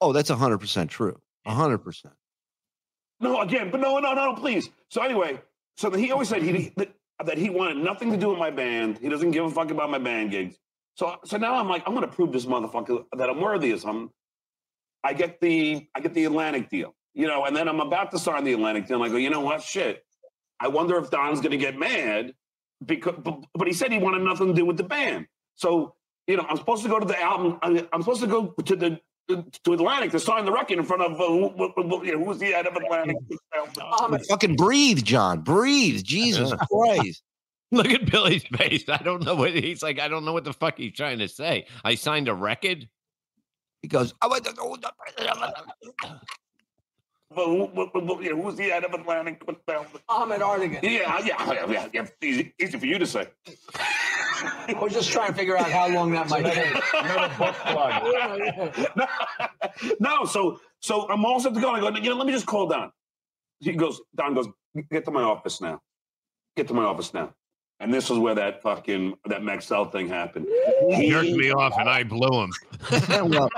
oh, that's hundred percent true. hundred percent. No, again, but no, no, no, please. So anyway, so he always said he that, he wanted nothing to do with my band. He doesn't give a fuck about my band gigs. So so now I'm like, I'm gonna prove this motherfucker that I'm worthy of something. I get the I get the Atlantic deal, you know, and then I'm about to sign the Atlantic deal. I go, you know what? Shit. I wonder if Don's gonna get mad because but, but he said he wanted nothing to do with the band. So you know, I'm supposed to go to the album. Uh, I'm supposed to go to the to Atlantic to sign the record in front of uh, who, who, who, you know, who's the head of Atlantic? Fucking breathe, John. Breathe. Jesus Christ. Look at Billy's face. I don't know what he's like. I don't know what the fuck he's trying to say. I signed a record. He goes, I went to go But who, who, who, you know, who's the head of Atlantic? Ahmet Ertegun. Yeah, yeah, yeah, yeah, yeah. Easy, easy for you to say. We're just trying to figure out how long that might take. no, so so I'm all set to go. I go, you know, let me just call Don. He goes, Don goes, get to my office now. Get to my office now. And this is where that fucking that Maxell thing happened. He jerked me off and I blew him. well,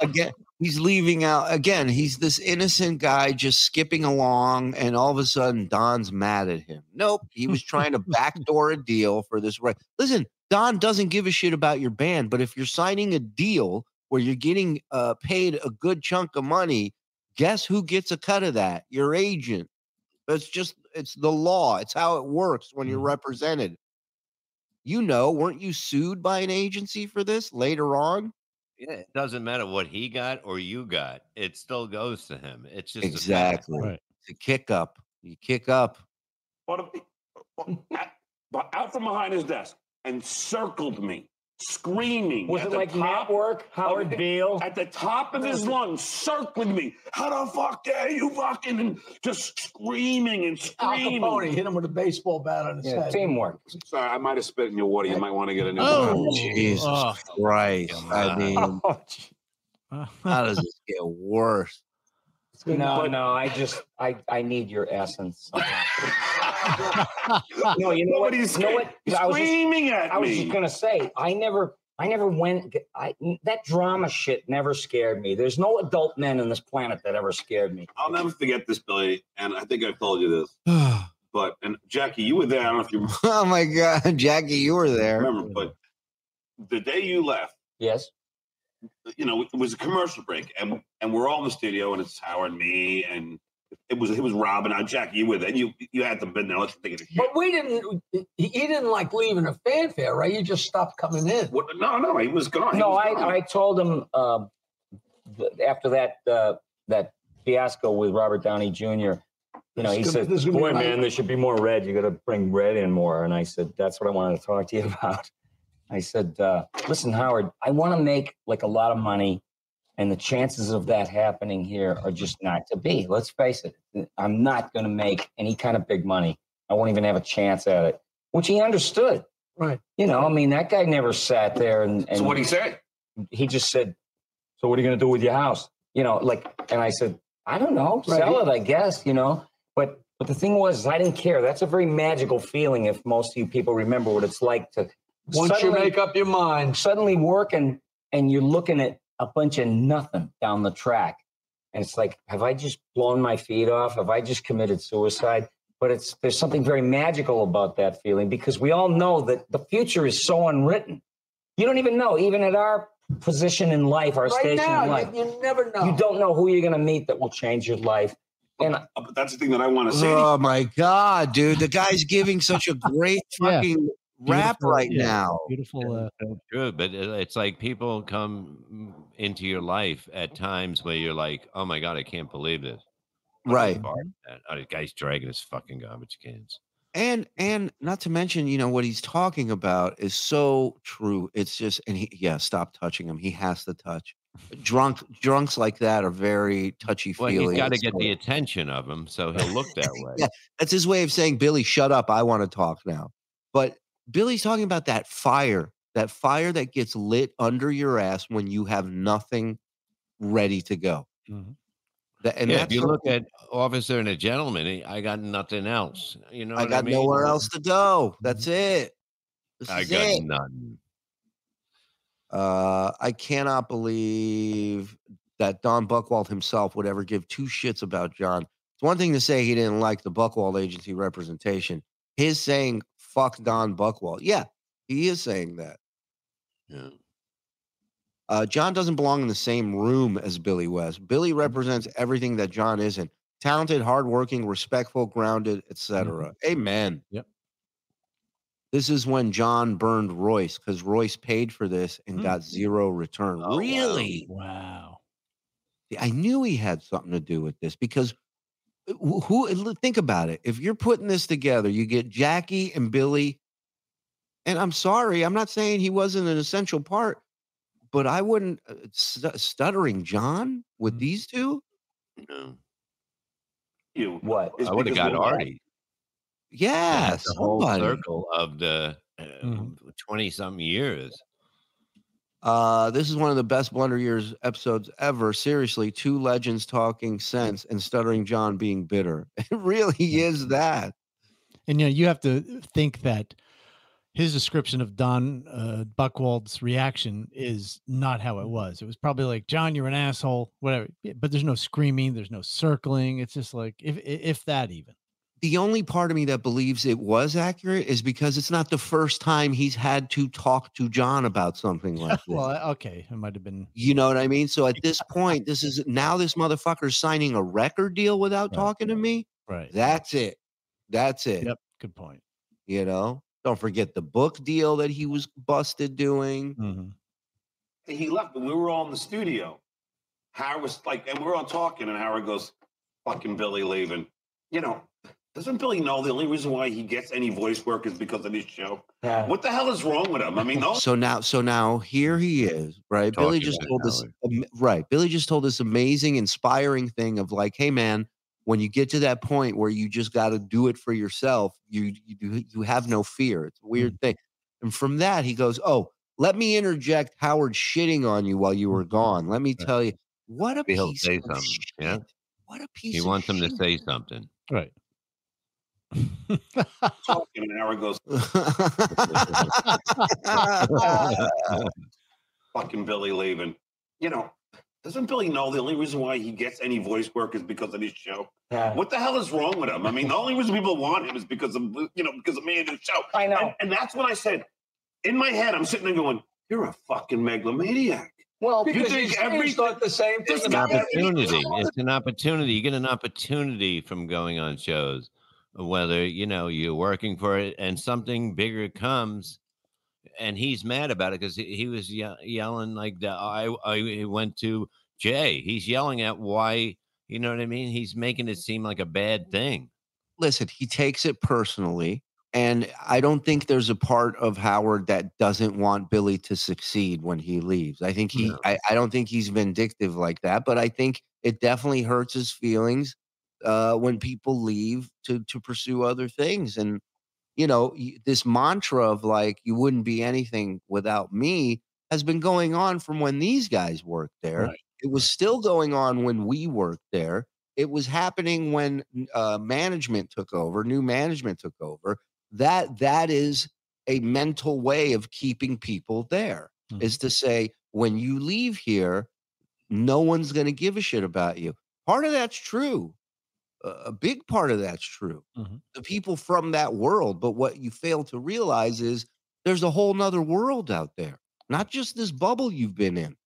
again, he's leaving out. Again, he's this innocent guy just skipping along, and all of a sudden, Don's mad at him. Nope, he was trying to backdoor a deal for this. Right? Listen, Don doesn't give a shit about your band, but if you're signing a deal where you're getting uh, paid a good chunk of money, guess who gets a cut of that? Your agent. It's just it's the law. It's how it works when you're mm-hmm. represented. You know, weren't you sued by an agency for this later on? Yeah, it doesn't matter what he got or you got. It still goes to him. It's just a fact. Exactly. It's a kick up. You kick up. But uh, uh, but out from behind his desk and circled me, screaming. Was at it like top network? Howard of- Beale? At the top of his lungs, circling me. How the fuck dare you fucking and just screaming and Al screaming. Capone hit him with a baseball bat on his Yeah, head. teamwork. Sorry, I might have spit in your water. You might want to get a new Oh. one. Jesus Oh. Christ. I mean, Oh, how does this get worse? No, no, I just I I need your essence. no, you know what? You know what? I was just, screaming at I was me. just gonna say I never I never went I that drama shit never scared me. There's no adult men on this planet that ever scared me. I'll never forget this, Billy. And I think I've told you this. But and Jackie, you were there. I don't know if you oh my God. Jackie, you were there. remember, but the day you left, Yes. you know, it was a commercial break, and and we're all in the studio, and it's Howard, me, and it was it was Robin. Now, Jackie, you were there. You you had to been there. Let's think of the shit. But we didn't. He he didn't like leaving a fanfare, right? You just stopped coming in. What, no, no, he was gone. He No, was I, gone. I told him uh, after that uh, that fiasco with Robert Downey Jr. You know, he gonna- said, this is gonna be "Boy, my- man, there should be more red. You got to bring red in more." And I said, "That's what I wanted to talk to you about." I said, uh, "Listen, Howard, I want to make like a lot of money, and the chances of that happening here are just not to be. Let's face it. I'm not going to make any kind of big money. I won't even have a chance at it." Which he understood. Right. You know, I mean, that guy never sat there and, and so what he said? he just said, "So what are you going to do with your house?" You know, like, and I said, "I don't know, Right. sell it, I guess." You know, but but the thing was, I didn't care. That's a very magical feeling. If most of you people remember what it's like to Once you make up your mind, suddenly work and and you're looking at a bunch of nothing down the track, and it's like, have I just blown my feet off? Have I just committed suicide? But it's there's something very magical about that feeling because we all know that the future is so unwritten. You don't even know, even at our position in life, our right station now, in life. you, you never know. You don't know who you're going to meet that will change your life. And Uh, But that's the thing that I want to say. to you. Oh my God, dude. The guy's giving such a great Yeah. fucking rap right yeah. now. Beautiful. Uh, True, but it's like people come into your life at times where you're like, "Oh my god, I can't believe this." What the Right. fuck is that? Oh, the guy's dragging his fucking garbage cans. And and not to mention, you know, what he's talking about is so true. It's just and he yeah, stop touching him. He has to touch. Drunk drunks like that are very touchy feely. Well, feely. he's got to get the attention of him, so he'll look that way. Yeah, that's his way of saying, Billy, shut up. I want to talk now. But Billy's talking about that fire, that fire that gets lit under your ass when you have nothing ready to go. Mhm. That, and yeah, if you look at Officer and a Gentleman, I got nothing else. You know, I got mean? nowhere else to go. That's it. This I got it. none. Uh, I cannot believe that Don Buchwald himself would ever give two shits about John. It's one thing to say he didn't like the Buchwald agency representation. His saying "fuck Don Buchwald," yeah, he is saying that. Yeah. Uh, John doesn't belong in the same room as Billy West. Billy represents everything that John isn't: talented, hardworking, respectful, grounded, etc. Amen. Yep. This is when John burned Royce because Royce paid for this and Hmm. got zero return. Oh, wow. really? Wow. I knew he had something to do with this because who, who think about it. If you're putting this together, you get Jackie and Billy. And I'm sorry, I'm not saying he wasn't an essential part, but I wouldn't uh, stu- stuttering John with Mhm. these two. No. You. What? It's I would have got we're- Artie. Yeah, the whole somebody. circle of the Mhm. twenty something years. Uh, this is one of the best Blunder Years episodes ever. Seriously, two legends talking sense and stuttering John being bitter. It really is that. And you know, you have to think that his description of Don uh, Buchwald's reaction is not how it was. It was probably like, "John, you're an asshole," whatever. But there's no screaming, there's no circling. It's just like, if if that even. The only part of me that believes it was accurate is because it's not the first time he's had to talk to John about something like this. Well, uh, okay, it might have been. you know what I mean? So at this point, this is now this motherfucker's signing a record deal without Right. talking to me. Right. That's it. That's it. Yep. Good point. You know, don't forget the book deal that he was busted doing. Mhm. he left, but we were all in the studio. Howard was like, and we were all talking, and Howard goes, "Fucking Billy leaving." You know, doesn't Billy know the only reason why he gets any voice work is because of this show? Yeah. What the hell is wrong with him? I mean, no, So now, so now here he is, right? Billy just told this, Howard. am- right? Billy just told this amazing, inspiring thing of like, hey man, when you get to that point where you just got to do it for yourself, you you you have no fear. It's a weird hmm. thing. And from that, he goes, oh, let me interject Howard shitting on you while you were mm-hmm. gone. Let me tell you, what a he'll piece say of something, yeah? What a piece. He of wants them to say something. Right. Talking, and Howard goes, "Fucking Billy leaving." You know, doesn't Billy know the only reason why he gets any voice work is because of his show? Yeah. What the hell is wrong with him? I mean, the only reason people want him is because of you know because of me and his show. I know. And, and that's what I said, in my head, I'm sitting there going, "You're a fucking megalomaniac." Well, You Because think you every- every thought the same This thing An about guy- every- opportunity. It's an opportunity. You get an opportunity from going on shows, whether you know you're working for it and something bigger comes. And he's mad about it because he, he was ye- yelling like the, I I went to Jay. He's yelling at why you know what I mean. He's making it seem like a bad thing. listen, he takes it personally. And I don't think there's a part of Howard that doesn't want Billy to succeed when he leaves. I think he, No. I, I don't think he's vindictive like that, but I think it definitely hurts his feelings uh, when people leave to to pursue other things. And you know, this mantra of like you wouldn't be anything without me has been going on from when these guys worked there. Right, It was still going on when we worked there. It was happening when uh, management took over, new management took over. That that is a mental way of keeping people there. Mhm. Is to say when you leave here, no one's going to give a shit about you. Part of that's true. A big part of that's true. Mhm. The people from that world. But what you fail to realize is there's a whole nother world out there, not just this bubble you've been in.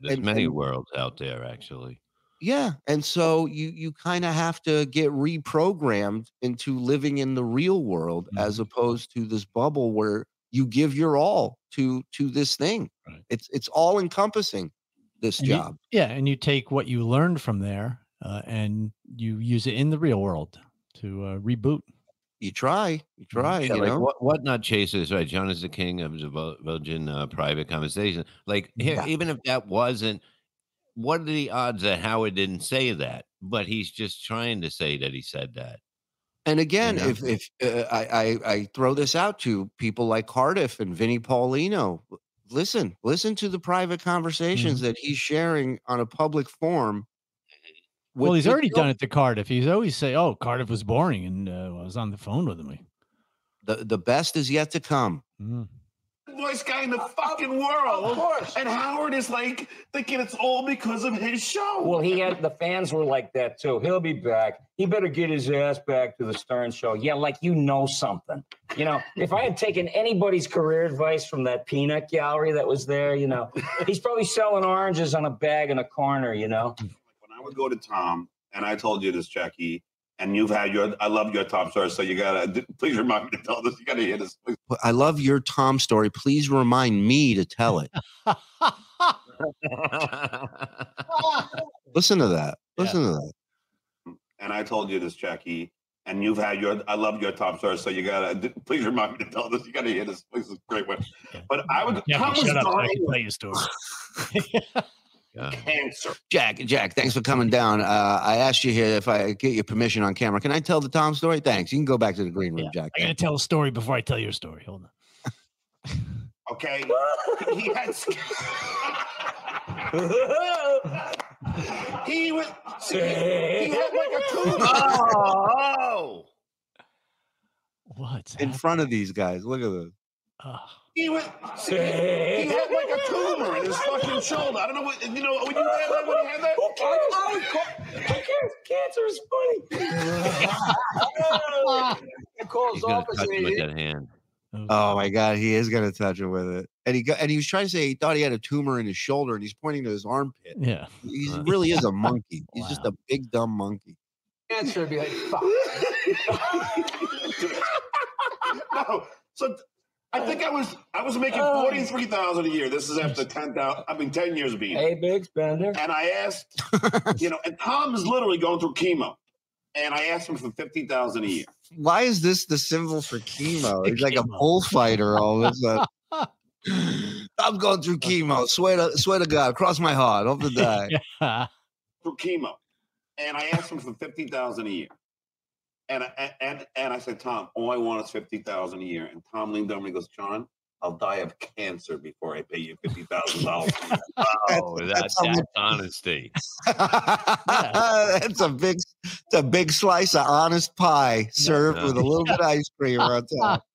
There's And- many and- worlds out there actually. Yeah. And so you you kind of have to get reprogrammed into living in the real world as opposed to this bubble where you give your all to to this thing. Right. It's it's all encompassing this And you- job. yeah, and you take what you learned from there uh, and you use it in the real world to uh, reboot. You try, you try, Yeah, you like know. what what not chasers, right? John is the king of the Belgian uh, private conversation. Like Yeah. even if that wasn't, what are the odds that Howard didn't say that? But he's just trying to say that he said that. And again, know? if if uh, I, I I throw this out to people like Cardiff and Vinnie Paulino, listen, listen to the private conversations that he's sharing on a public forum. Well, he's already done it to Cardiff. He's always say, "Oh, Cardiff was boring," and uh, I was on the phone with him. The the best is yet to come. Mm. voice guy in the fucking world. Of course. And Howard is like thinking it's all because of his show. Well, he had the fans were like that too. He'll be back. He better get his ass back to the Stern show. Yeah, like you know something. You know, if I had taken anybody's career advice from that peanut gallery that was there, you know, he's probably selling oranges on a bag in a corner, you know. When I would go to Tom, and I told you this, Jackie, and you've had your, I love your Tom story, so you gotta, please remind me to tell this. You gotta hear this. please. I love your Tom story. Please remind me to tell it. Listen to that. Listen to that. And I told you this, Jackie, and you've had your, I love your Tom story, so you gotta, please remind me to tell this. You gotta hear this. Please, it's a great one. But I would, Yeah, Tom was shut up. so I can tell of you a story. cancer. Jack, Jack, thanks for coming down. Uh, I asked you here if I get your permission on camera. Can I tell the Tom story? Thanks. You can go back to the green room, Jack. I gotta tell a story before I tell your story. Hold on. Okay, he had. sc- he was. He had like a tumor. oh, What? In front of these guys. Look at this. Oh, He was. He had like a tumor in his fucking shoulder. I don't know what you know. When you had that, when you had that. Cancer is funny. He calls he's gonna office touch him with that hand. Oh my God, he is gonna touch him with it. And he got, and he was trying to say he thought he had a tumor in his shoulder, and he's pointing to his armpit. yeah. He Uh. really is a monkey. He's just a big dumb monkey. Answer would be like, fuck. no, so th- I think I was I was making oh. forty three thousand a year. This is after ten thousand. I mean, ten years of being. Hey, big spender. And I asked, you know, and Tom is literally going through chemo, and I asked him for fifty thousand a year. Why is this the symbol for chemo? He's like a bullfighter all of a sudden. I'm going through chemo. Swear to swear to God, cross my heart, hope to die. Yeah. through chemo, and I asked him for fifty thousand a year. And I, and and I said, Tom, all I want is fifty thousand a year. And Tom leaned over and he goes, John, I'll die of cancer before I pay you fifty thousand dollars. Oh, that, that's that's much- honesty. That's a big, it's a big slice of honest pie served with a little bit of ice cream on top.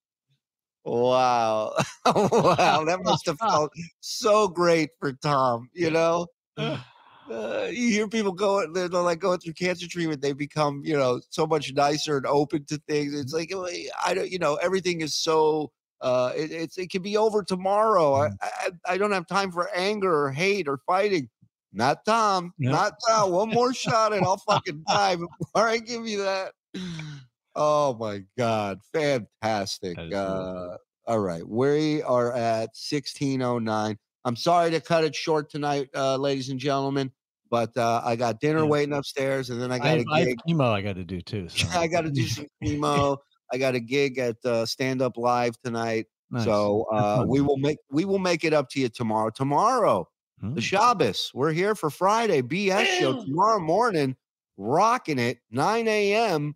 Wow, wow, that must have felt so great for Tom. You know, uh, you hear people going, they're, they're like going through cancer treatment. They become, you know, so much nicer and open to things. It's like "Oh, I don't, you know, everything is so. Uh, it, it's it can be over tomorrow. I, I I don't have time for anger or hate or fighting. Not Tom. Yep. Not Tom. One more shot and I'll fucking die before I give you that. Oh my God. Fantastic. That is really Uh, all right. We are at 1609. I'm sorry to cut it short tonight, uh, ladies and gentlemen, but uh, I got dinner Yeah. waiting upstairs and then I got a I gig. chemo I got to do too. So. I got to do some chemo. I got a gig at uh, Stand Up Live tonight. Nice. So uh, we will make we will make it up to you tomorrow. Tomorrow, Hmm. the Shabbos. We're here for Friday BS show tomorrow morning, rocking it 9 a.m.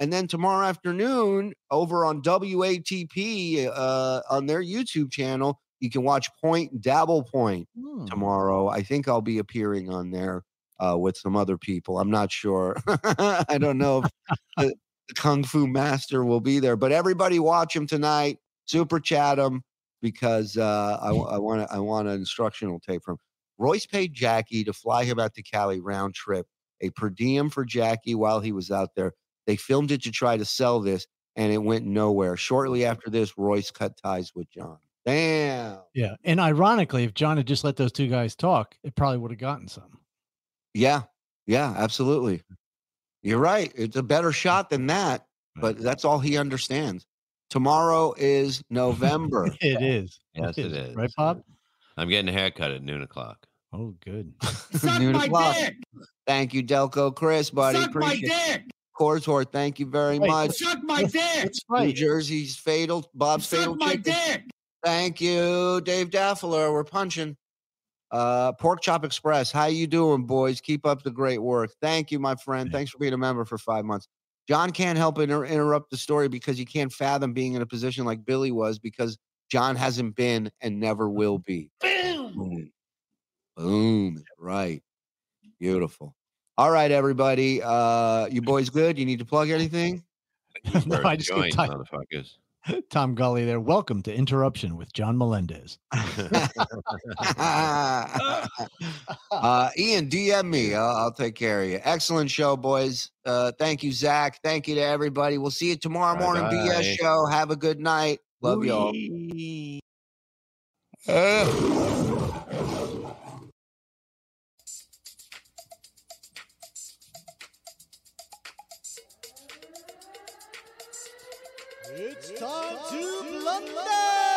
And then tomorrow afternoon over on WATP uh, on their YouTube channel, you can watch Point Dabble Point Hmm. tomorrow. I think I'll be appearing on there uh, with some other people. I'm not sure. I don't know if the, Kung Fu Master will be there, but everybody watch him tonight. Super chat him because uh, I, want to I want an instructional tape from Royce paid Jackie to fly him out to Cali round trip, a per diem for Jackie while he was out there. They filmed it to try to sell this, and it went nowhere. Shortly after this, Royce cut ties with John. Damn. Yeah. And ironically, if John had just let those two guys talk, it probably would have gotten some. Yeah, yeah, absolutely. You're right. It's a better mm. shot than that, but that's all he understands. Tomorrow is November. It is. Yes, it is. Right, Bob? I'm getting a haircut at noon o'clock. Oh, good. Suck Noon o'clock. Thank you, Delco Chris, buddy. Suck my Appreciate it. dick. Corsort, thank you very Wait, much. Suck my dick. Let's New. Jersey's fatal, Bob's fatal Suck my chicken. dick. Thank you, Dave Daffler. We're punching. Uh, Pork Chop Express. How you doing, boys? Keep up the great work. Thank you, my friend. Thanks for being a member for five months. John can't help inter- interrupt the story because he can't fathom being in a position like Billy was because John hasn't been and never will be. Boom. Boom. Right. Beautiful. All right, everybody. Uh, you boys good? You need to plug anything? no, I just get motherfuckers. Tom Gully there. Welcome to Interruption with John Melendez. uh, Ian, DM me. I'll, I'll take care of you. Excellent show, boys. Uh, thank you, Zach. Thank you to everybody. We'll see you tomorrow morning. Bye-bye. BS show. Have a good night. Love y'all. It's time to blunder!